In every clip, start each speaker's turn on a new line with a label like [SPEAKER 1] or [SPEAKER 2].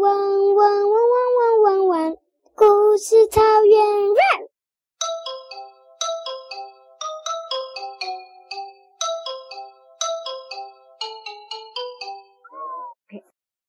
[SPEAKER 1] 汪汪汪汪汪汪汪，故事草原 run。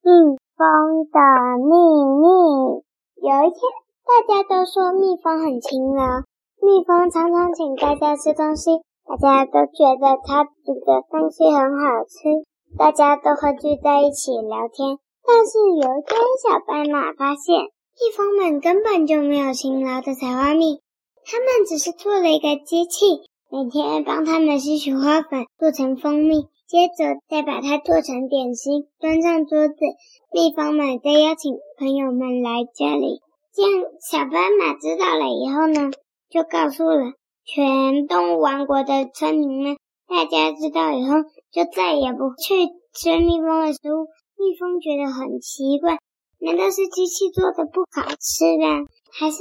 [SPEAKER 1] 蜜蜂的秘密。有一天，大家都说蜜蜂很勤劳，蜜蜂常常请大家吃东西，大家都觉得它煮的东西很好吃，大家都会聚在一起聊天。但是有一天，小白马发现蜜蜂们根本就没有勤劳的采花蜜，他们只是做了一个机器，每天帮他们吸取花粉，做成蜂蜜，接着再把它做成点心，端上桌子。蜜蜂们再邀请朋友们来家里。这样，小白马知道了以后呢，就告诉了全动物王国的村民们。大家知道以后，就再也不去吃蜜蜂的食物。蜜蜂觉得很奇怪，难道是机器做的不好吃吗？还是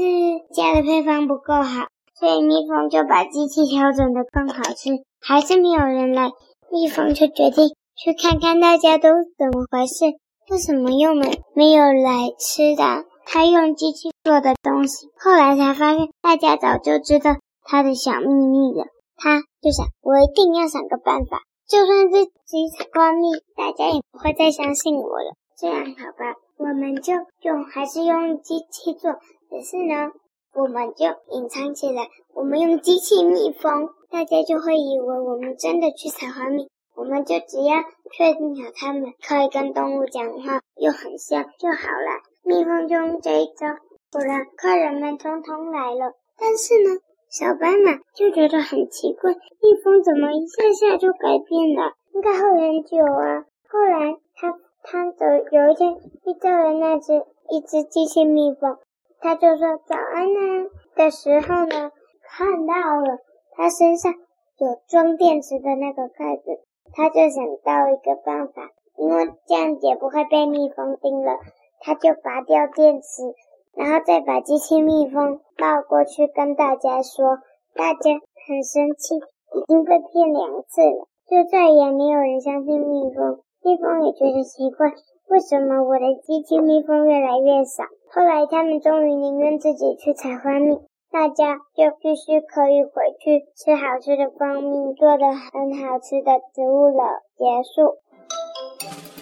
[SPEAKER 1] 加的配方不够好？所以蜜蜂就把机器调整的更好吃，还是没有人来。蜜蜂就决定去看看大家都怎么回事，为什么又没没有来吃的？他用机器做的东西，后来才发现大家早就知道他的小秘密了。他就想，我一定要想个办法。就算是集采花蜜，大家也不会再相信我了。这样好吧，我们就用还是用机器做，可是呢，我们就隐藏起来。我们用机器蜜蜂，大家就会以为我们真的去采花蜜。我们就只要确定好他们可以跟动物讲话，又很像就好了。蜜蜂就用这一招，果然客人们通通来了。但是呢，小斑马就觉得很奇怪，蜜蜂怎么一下下就改变了？应该会很久啊。后来他他的有一天遇到了那只一只机器蜜蜂，他就说早安呢的时候呢，看到了他身上有装电池的那个盖子，他就想到一个办法，因为这样也不会被蜜蜂叮了，他就拔掉电池。然后再把机器蜜蜂抱过去跟大家说，大家很生气，已经被骗两次了，就再也没有人相信蜜蜂。蜜蜂也觉得奇怪，为什么我的机器蜜蜂越来越少？后来他们终于宁愿自己去采花蜜，大家就必须可以回去吃好吃的蜂蜜，做的很好吃的植物了。结束。